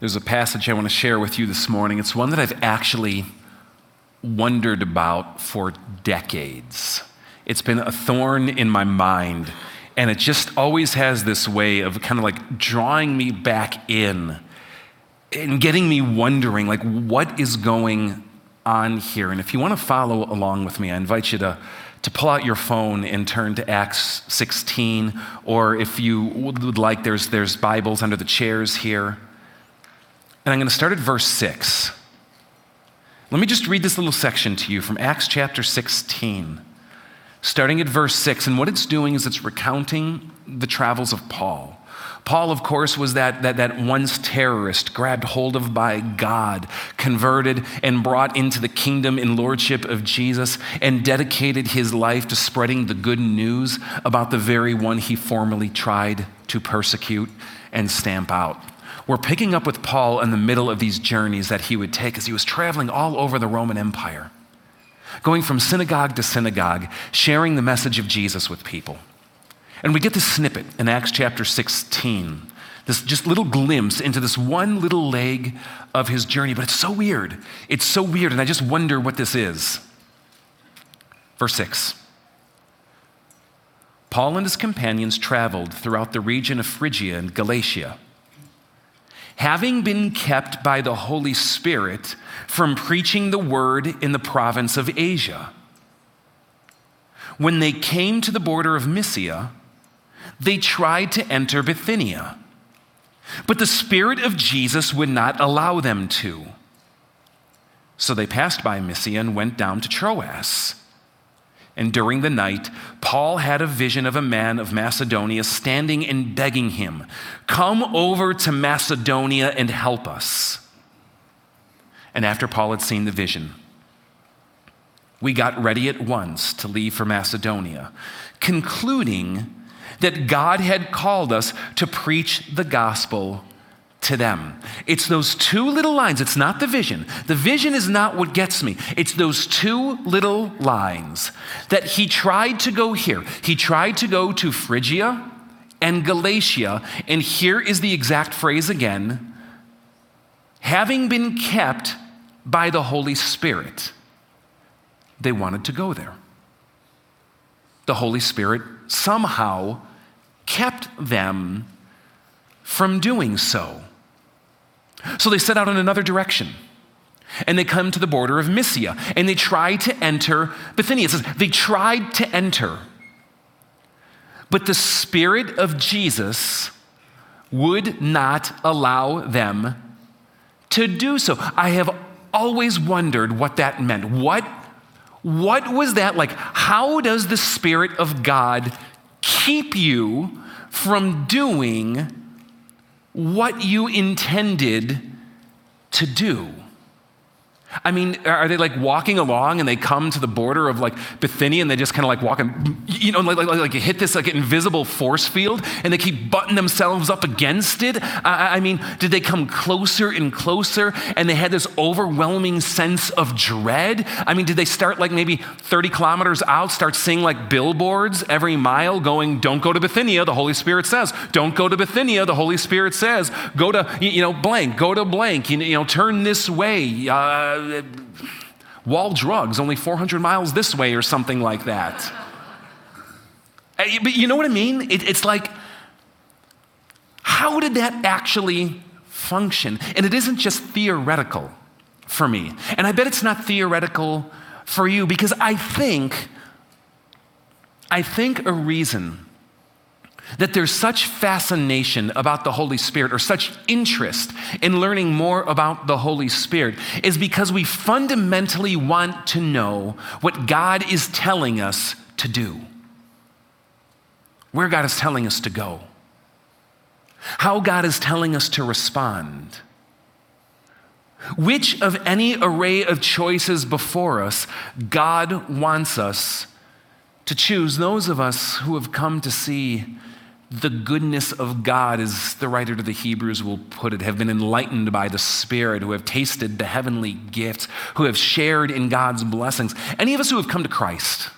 There's a passage I want to share with you this morning. It's one that I've actually wondered about for decades. It's been a thorn in my mind, and it just always has this way of kind of like drawing me back in and getting me wondering, like, what is going on here? And if you want to follow along with me, I invite you to, to pull out your phone and turn to Acts 16, or if you would like, there's, there's Bibles under the chairs here. And I'm going to start at verse 6. Let me just read this little section to you from Acts chapter 16, starting at verse 6. And what it's doing is it's recounting the travels of Paul. Paul, of course, was that, that, that once terrorist grabbed hold of by God, converted and brought into the kingdom and lordship of Jesus, and dedicated his life to spreading the good news about the very one he formerly tried to persecute and stamp out. We're picking up with Paul in the middle of these journeys that he would take as he was traveling all over the Roman Empire, going from synagogue to synagogue, sharing the message of Jesus with people. And we get this snippet in Acts chapter 16, this just little glimpse into this one little leg of his journey, but it's so weird. It's so weird, and I just wonder what this is. Verse 6 Paul and his companions traveled throughout the region of Phrygia and Galatia, having been kept by the Holy Spirit from preaching the word in the province of Asia. When they came to the border of Mysia, they tried to enter Bithynia, but the Spirit of Jesus would not allow them to. So they passed by Mysia and went down to Troas. And during the night, Paul had a vision of a man of Macedonia standing and begging him, Come over to Macedonia and help us. And after Paul had seen the vision, we got ready at once to leave for Macedonia, concluding that God had called us to preach the gospel to them. It's those two little lines. It's not the vision. The vision is not what gets me. It's those two little lines that he tried to go here. He tried to go to Phrygia and Galatia. And here is the exact phrase again having been kept by the Holy Spirit, they wanted to go there. The Holy Spirit somehow kept them from doing so. So they set out in another direction. And they come to the border of Mysia and they try to enter Bithynia. It says they tried to enter. But the Spirit of Jesus would not allow them to do so. I have always wondered what that meant. What, what was that like? How does the Spirit of God keep you from doing what you intended to do. I mean, are they like walking along and they come to the border of like Bithynia and they just kind of like walk and, you know, like, like, like hit this like invisible force field and they keep butting themselves up against it? I, I mean, did they come closer and closer and they had this overwhelming sense of dread? I mean, did they start like maybe 30 kilometers out, start seeing like billboards every mile going, don't go to Bithynia, the Holy Spirit says. Don't go to Bithynia, the Holy Spirit says. Go to, you know, blank, go to blank, you know, turn this way. Uh, Wall drugs, only 400 miles this way, or something like that. Eh, but you know what I mean? It, it's like, how did that actually function? And it isn't just theoretical for me. And I bet it's not theoretical for you because I think, I think a reason that there's such fascination about the Holy Spirit or such interest in learning more about the Holy Spirit is because we fundamentally want to know what God is telling us to do, where God is telling us to go, how God is telling us to respond. Which of any array of choices before us God wants us to choose? Those of us who have come to see the goodness of God, as the writer to the Hebrews will put it, have been enlightened by the Spirit, who have tasted the heavenly gifts, who have shared in God's blessings. Any of us who have come to Christ,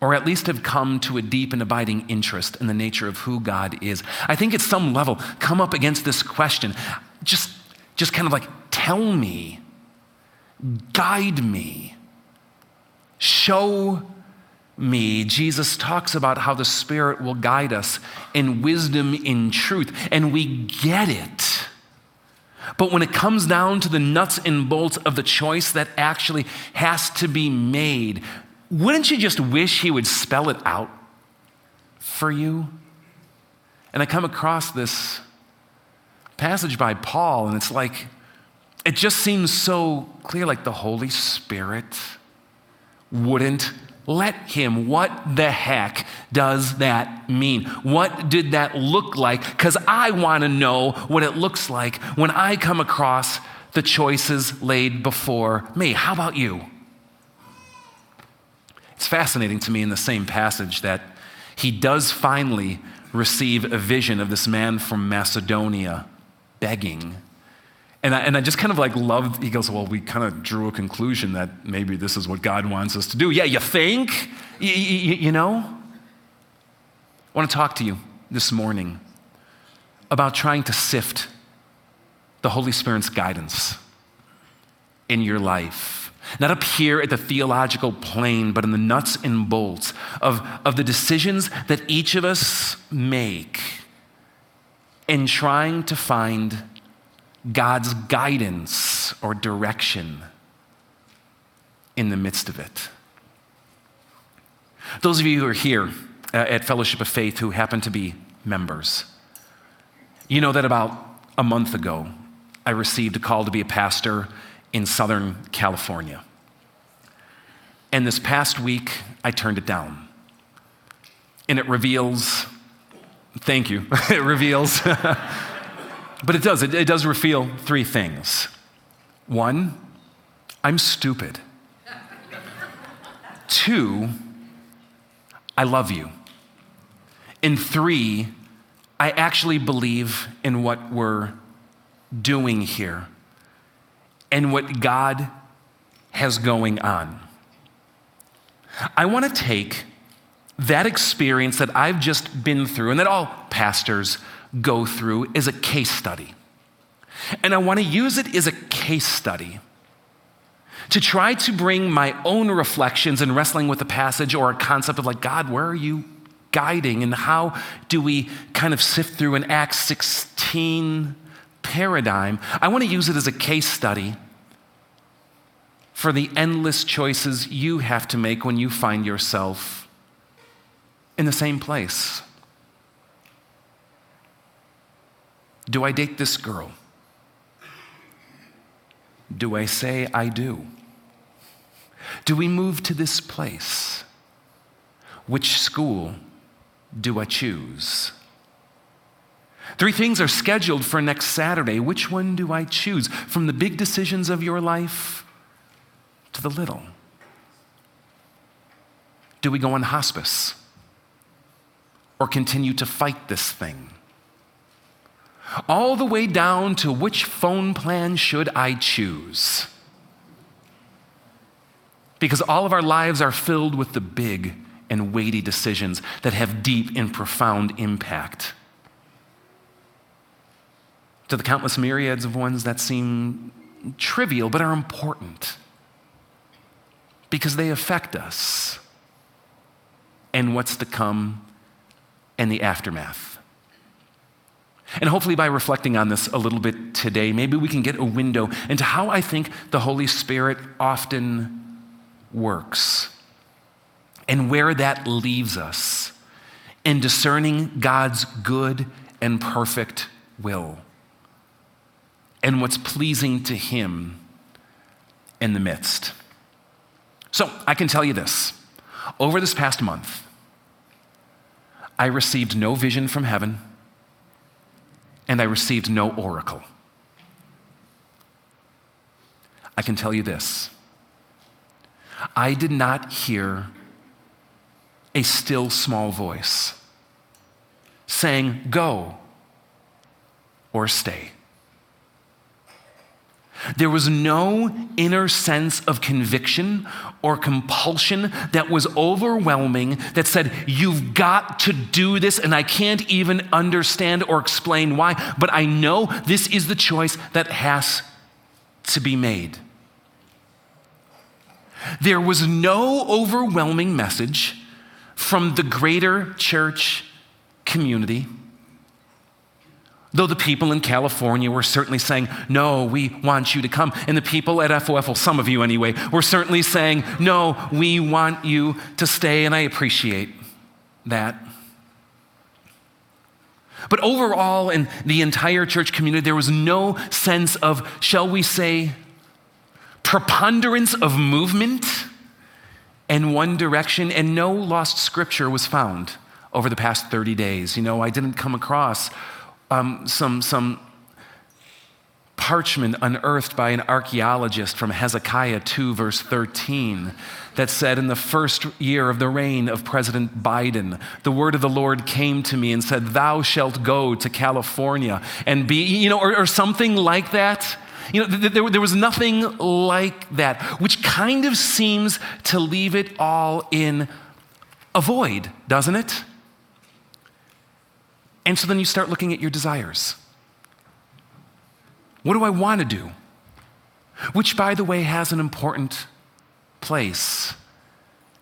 or at least have come to a deep and abiding interest in the nature of who God is. I think at some level come up against this question. Just, just kind of like, tell me, guide me, show me. Jesus talks about how the Spirit will guide us in wisdom, in truth, and we get it. But when it comes down to the nuts and bolts of the choice that actually has to be made, wouldn't you just wish He would spell it out for you? And I come across this passage by Paul, and it's like, it just seems so clear like the Holy Spirit wouldn't let him. What the heck does that mean? What did that look like? Because I want to know what it looks like when I come across the choices laid before me. How about you? It's fascinating to me in the same passage that he does finally receive a vision of this man from Macedonia begging and I, and I just kind of like loved, he goes, Well, we kind of drew a conclusion that maybe this is what God wants us to do. Yeah, you think? Y- y- you know? I want to talk to you this morning about trying to sift the Holy Spirit's guidance in your life. Not up here at the theological plane, but in the nuts and bolts of, of the decisions that each of us make in trying to find God's guidance or direction in the midst of it. Those of you who are here uh, at Fellowship of Faith who happen to be members, you know that about a month ago, I received a call to be a pastor in Southern California. And this past week, I turned it down. And it reveals, thank you, it reveals But it does, it, it does reveal three things. One, I'm stupid. Two, I love you. And three, I actually believe in what we're doing here and what God has going on. I want to take that experience that I've just been through and that all pastors go through is a case study. And I want to use it as a case study to try to bring my own reflections and wrestling with a passage or a concept of like, God, where are you guiding? And how do we kind of sift through an Acts 16 paradigm? I want to use it as a case study for the endless choices you have to make when you find yourself in the same place. Do I date this girl? Do I say I do? Do we move to this place? Which school do I choose? Three things are scheduled for next Saturday. Which one do I choose? From the big decisions of your life to the little. Do we go on hospice or continue to fight this thing? All the way down to which phone plan should I choose? Because all of our lives are filled with the big and weighty decisions that have deep and profound impact. To the countless myriads of ones that seem trivial but are important because they affect us and what's to come and the aftermath. And hopefully, by reflecting on this a little bit today, maybe we can get a window into how I think the Holy Spirit often works and where that leaves us in discerning God's good and perfect will and what's pleasing to Him in the midst. So, I can tell you this over this past month, I received no vision from heaven and I received no oracle. I can tell you this I did not hear a still small voice saying, Go or stay. There was no inner sense of conviction or compulsion that was overwhelming that said, You've got to do this, and I can't even understand or explain why, but I know this is the choice that has to be made. There was no overwhelming message from the greater church community Though the people in California were certainly saying, No, we want you to come. And the people at FOF, some of you anyway, were certainly saying, No, we want you to stay. And I appreciate that. But overall, in the entire church community, there was no sense of, shall we say, preponderance of movement in one direction, and no lost scripture was found over the past 30 days. You know, I didn't come across um, some, some parchment unearthed by an archaeologist from Hezekiah 2, verse 13, that said, In the first year of the reign of President Biden, the word of the Lord came to me and said, Thou shalt go to California and be, you know, or, or something like that. You know, there, there was nothing like that, which kind of seems to leave it all in a void, doesn't it? And so then you start looking at your desires. What do I want to do? Which, by the way, has an important place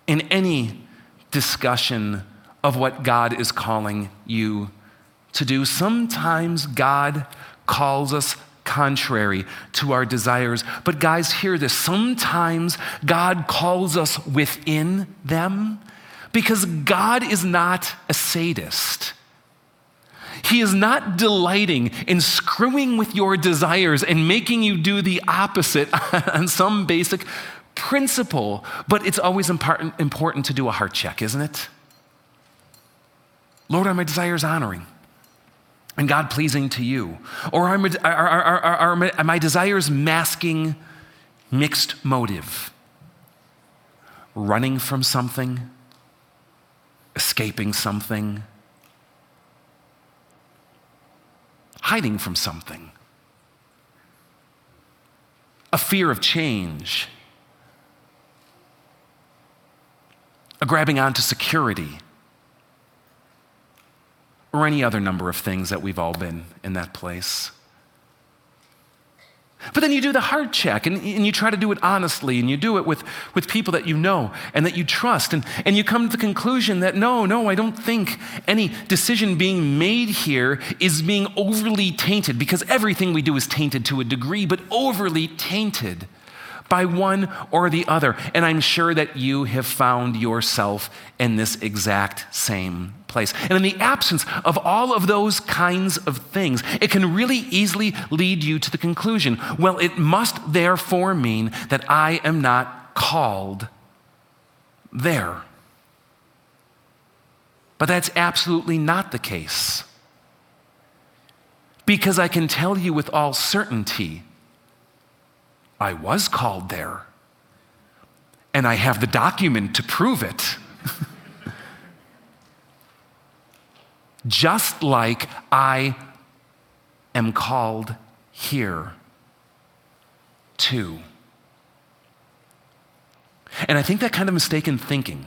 in any discussion of what God is calling you to do. Sometimes God calls us contrary to our desires. But, guys, hear this. Sometimes God calls us within them because God is not a sadist. He is not delighting in screwing with your desires and making you do the opposite on some basic principle. But it's always important, important to do a heart check, isn't it? Lord, are my desires honoring? and God pleasing to you? Or are are, are, are my desires masking mixed motive? Running from something, escaping something, hiding from something, a fear of change, a grabbing onto security, or any other number of things that we've all been in that place. But then you do the heart check and, and, you try to do it honestly and you do it with, with people that you know and that you trust. And, and you come to the conclusion that no, no, I don't think any decision being made here is being overly tainted because everything we do is tainted to a degree, but overly tainted by one or the other. And I'm sure that you have found yourself in this exact same place. And in the absence of all of those kinds of things, it can really easily lead you to the conclusion well, it must therefore mean that I am not called there. But that's absolutely not the case. Because I can tell you with all certainty, I was called there. And I have the document to prove it. just like I am called here too. And I think that kind of mistaken thinking,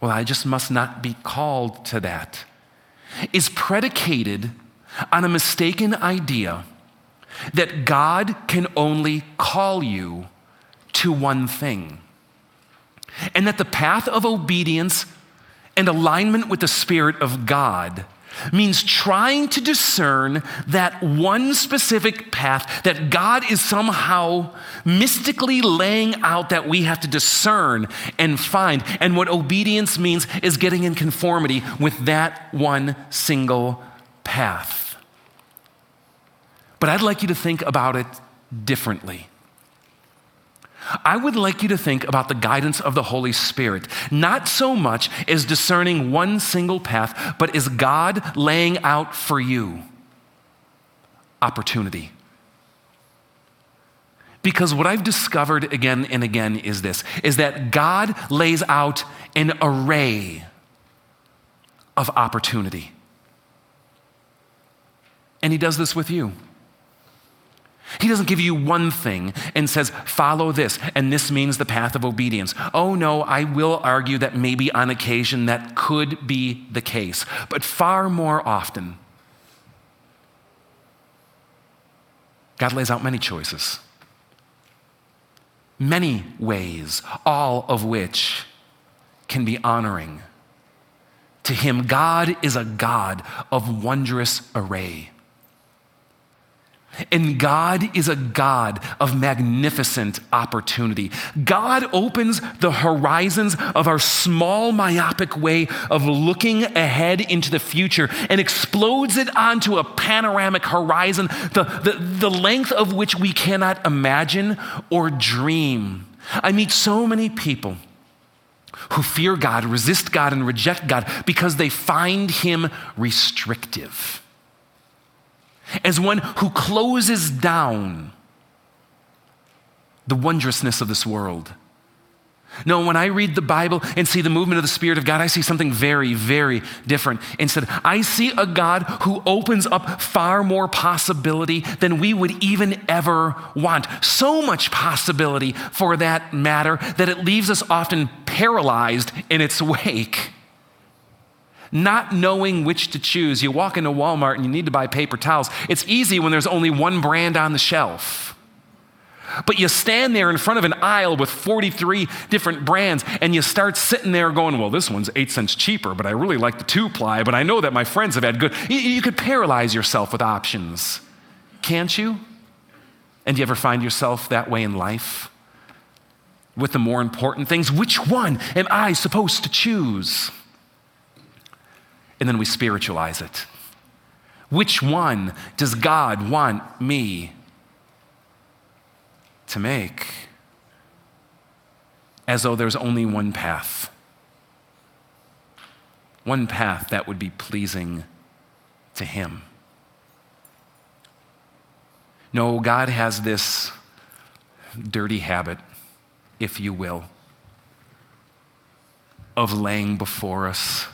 well, I just must not be called to that, is predicated on a mistaken idea that God can only call you to one thing, and that the path of obedience and alignment with the Spirit of God means trying to discern that one specific path that God is somehow mystically laying out that we have to discern and find. And what obedience means is getting in conformity with that one single path. But I'd like you to think about it differently. I would like you to think about the guidance of the Holy Spirit, not so much as discerning one single path, but as God laying out for you opportunity. Because what I've discovered again and again is this is that God lays out an array of opportunity. And he does this with you. He doesn't give you one thing and says, follow this, and this means the path of obedience. Oh, no, I will argue that maybe on occasion that could be the case. But far more often, God lays out many choices, many ways, all of which can be honoring. To Him, God is a God of wondrous array. And God is a God of magnificent opportunity. God opens the horizons of our small, myopic way of looking ahead into the future and explodes it onto a panoramic horizon, the, the, the length of which we cannot imagine or dream. I meet so many people who fear God, resist God, and reject God because they find Him restrictive as one who closes down the wondrousness of this world. No, when I read the Bible and see the movement of the Spirit of God, I see something very, very different. Instead, I see a God who opens up far more possibility than we would even ever want. So much possibility for that matter that it leaves us often paralyzed in its wake not knowing which to choose. You walk into Walmart and you need to buy paper towels. It's easy when there's only one brand on the shelf. But you stand there in front of an aisle with 43 different brands and you start sitting there going, well, this one's eight cents cheaper, but I really like the two ply, but I know that my friends have had good. You, could paralyze yourself with options, can't you? And do you ever find yourself that way in life? With the more important things? Which one am I supposed to choose? And then we spiritualize it. Which one does God want me to make? As though there's only one path. One path that would be pleasing to Him. No, God has this dirty habit, if you will, of laying before us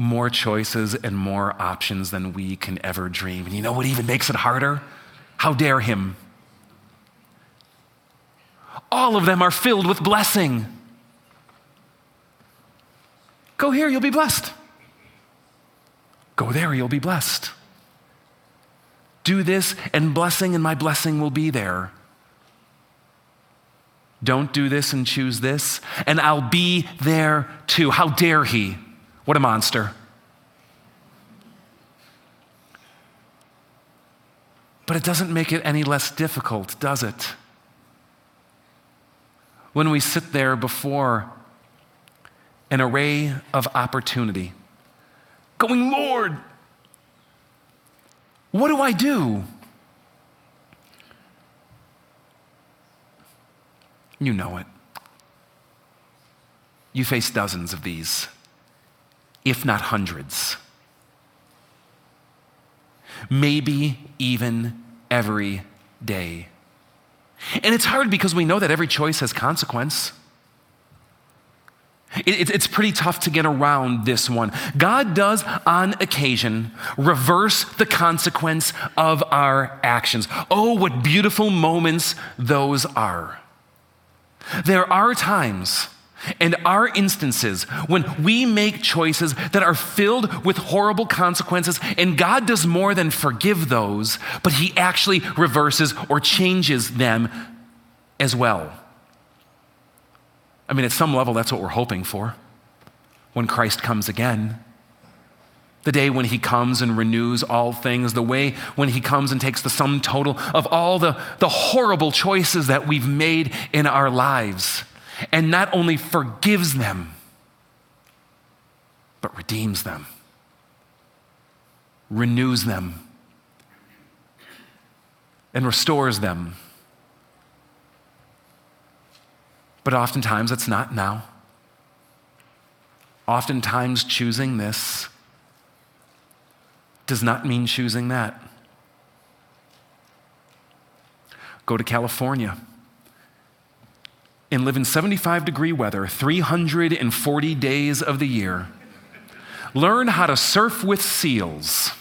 more choices and more options than we can ever dream. And you know what even makes it harder? How dare him? All of them are filled with blessing. Go here, you'll be blessed. Go there, you'll be blessed. Do this, and blessing and my blessing will be there. Don't do this and choose this, and I'll be there too. How dare he? What a monster. But it doesn't make it any less difficult, does it? When we sit there before an array of opportunity, going, Lord, what do I do? You know it. You face dozens of these if not hundreds. Maybe even every day. And it's hard because we know that every choice has consequence. It's pretty tough to get around this one. God does, on occasion, reverse the consequence of our actions. Oh, what beautiful moments those are. There are times and our instances when we make choices that are filled with horrible consequences, and God does more than forgive those, but He actually reverses or changes them as well. I mean, at some level, that's what we're hoping for when Christ comes again. The day when he comes and renews all things, the way when he comes and takes the sum total of all the, the horrible choices that we've made in our lives and not only forgives them, but redeems them, renews them, and restores them. But oftentimes it's not now. Oftentimes choosing this does not mean choosing that. Go to California and live in 75 degree weather 340 days of the year. Learn how to surf with seals.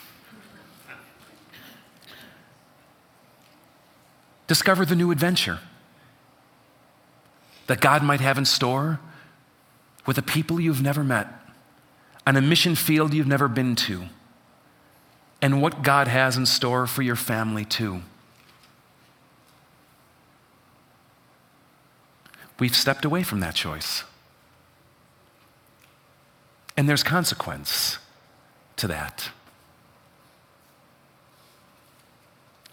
Discover the new adventure that God might have in store with a people you've never met, on a mission field you've never been to, and what God has in store for your family, too. We've stepped away from that choice. And there's consequence to that.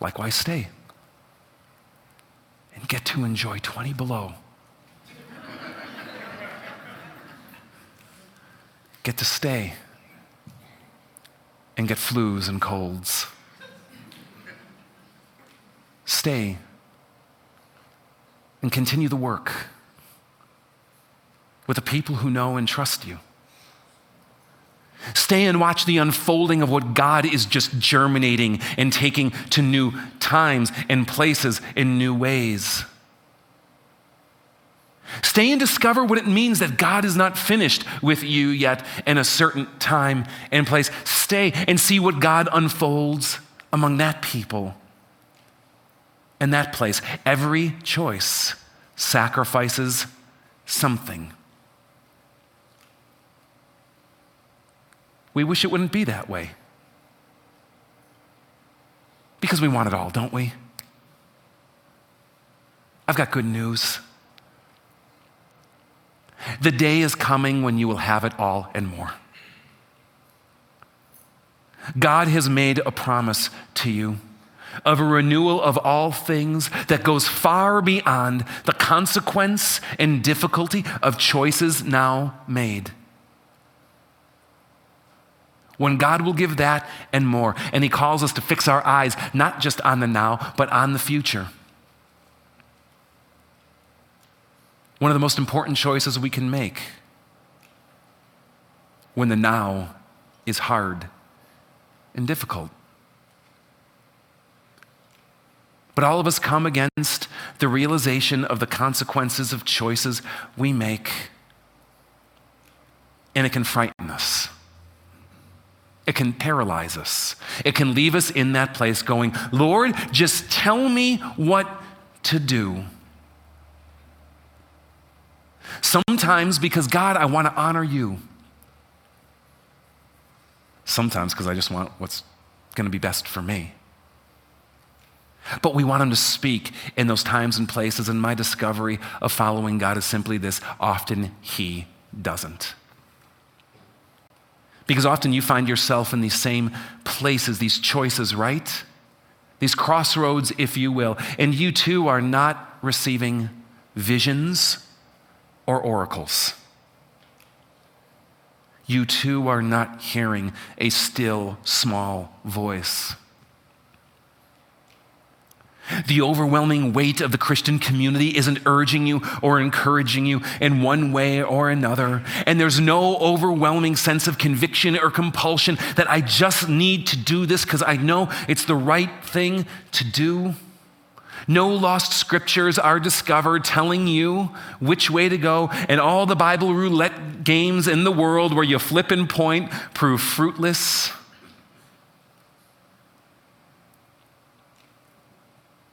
Likewise, stay and get to enjoy 20 below. get to stay and get flus and colds. Stay and continue the work with the people who know and trust you. Stay and watch the unfolding of what God is just germinating and taking to new times and places in new ways. Stay and discover what it means that God is not finished with you yet in a certain time and place. Stay and see what God unfolds among that people and that place. Every choice sacrifices something. We wish it wouldn't be that way. Because we want it all, don't we? I've got good news. The day is coming when you will have it all and more. God has made a promise to you of a renewal of all things that goes far beyond the consequence and difficulty of choices now made. When God will give that and more, and He calls us to fix our eyes not just on the now, but on the future. One of the most important choices we can make when the now is hard and difficult. But all of us come against the realization of the consequences of choices we make, and it can frighten us. It can paralyze us. It can leave us in that place going, Lord, just tell me what to do. Sometimes because, God, I want to honor you. Sometimes because I just want what's going to be best for me. But we want him to speak in those times and places, and my discovery of following God is simply this often he doesn't. Because often you find yourself in these same places, these choices, right? These crossroads, if you will, and you too are not receiving visions or oracles. You too are not hearing a still small voice. The overwhelming weight of the Christian community isn't urging you or encouraging you in one way or another. And there's no overwhelming sense of conviction or compulsion that I just need to do this because I know it's the right thing to do. No lost scriptures are discovered telling you which way to go, and all the Bible roulette games in the world where you flip and point prove fruitless.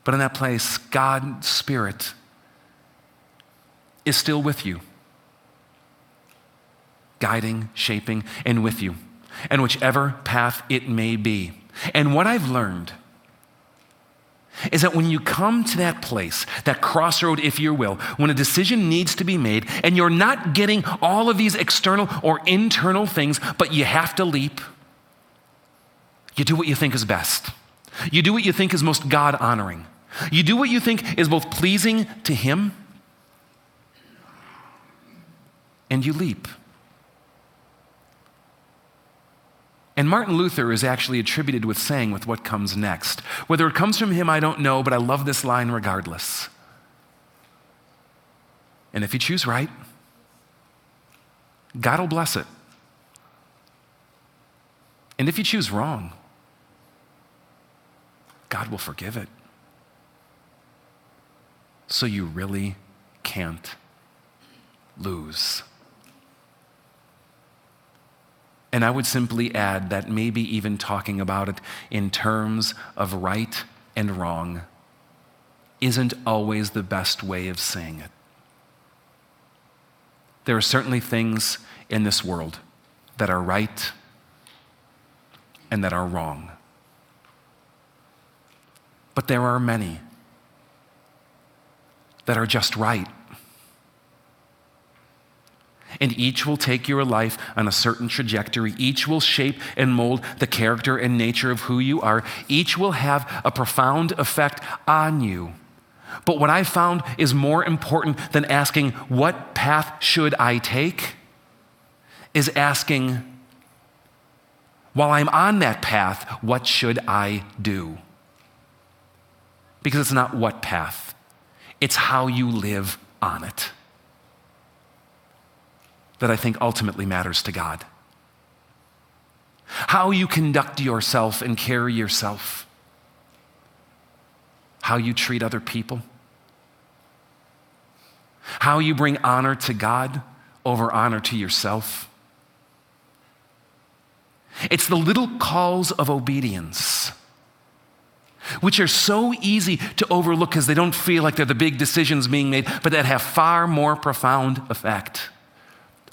But in that place, God's Spirit is still with you, guiding, shaping, and with you, and whichever path it may be. And what I've learned is that when you come to that place, that crossroad, if you will, when a decision needs to be made and you're not getting all of these external or internal things, but you have to leap, you do what you think is best. You do what you think is most God honoring. You do what you think is both pleasing to Him and you leap. And Martin Luther is actually attributed with saying with what comes next. Whether it comes from him, I don't know, but I love this line regardless. And if you choose right, God will bless it. And if you choose wrong, God will forgive it. So you really can't lose. And I would simply add that maybe even talking about it in terms of right and wrong isn't always the best way of saying it. There are certainly things in this world that are right and that are wrong. But there are many that are just right. And each will take your life on a certain trajectory. Each will shape and mold the character and nature of who you are. Each will have a profound effect on you. But what I found is more important than asking, What path should I take? is asking, While I'm on that path, what should I do? Because it's not what path, it's how you live on it that I think ultimately matters to God. How you conduct yourself and carry yourself, how you treat other people, how you bring honor to God over honor to yourself. It's the little calls of obedience which are so easy to overlook because they don't feel like they're the big decisions being made, but that have far more profound effect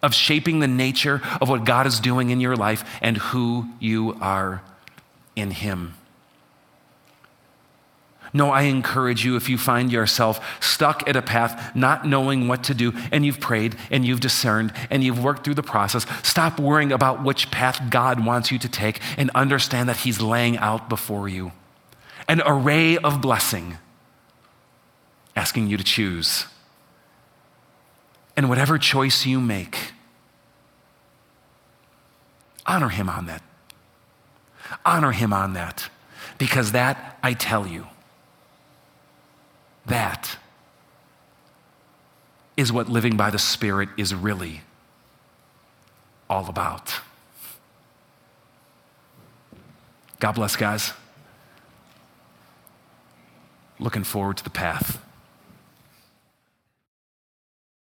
of shaping the nature of what God is doing in your life and who you are in Him. No, I encourage you if you find yourself stuck at a path, not knowing what to do, and you've prayed and you've discerned and you've worked through the process, stop worrying about which path God wants you to take and understand that He's laying out before you an array of blessing, asking you to choose. And whatever choice you make, honor Him on that. Honor Him on that. Because that, I tell you, that is what living by the Spirit is really all about. God bless, guys. Looking forward to the path.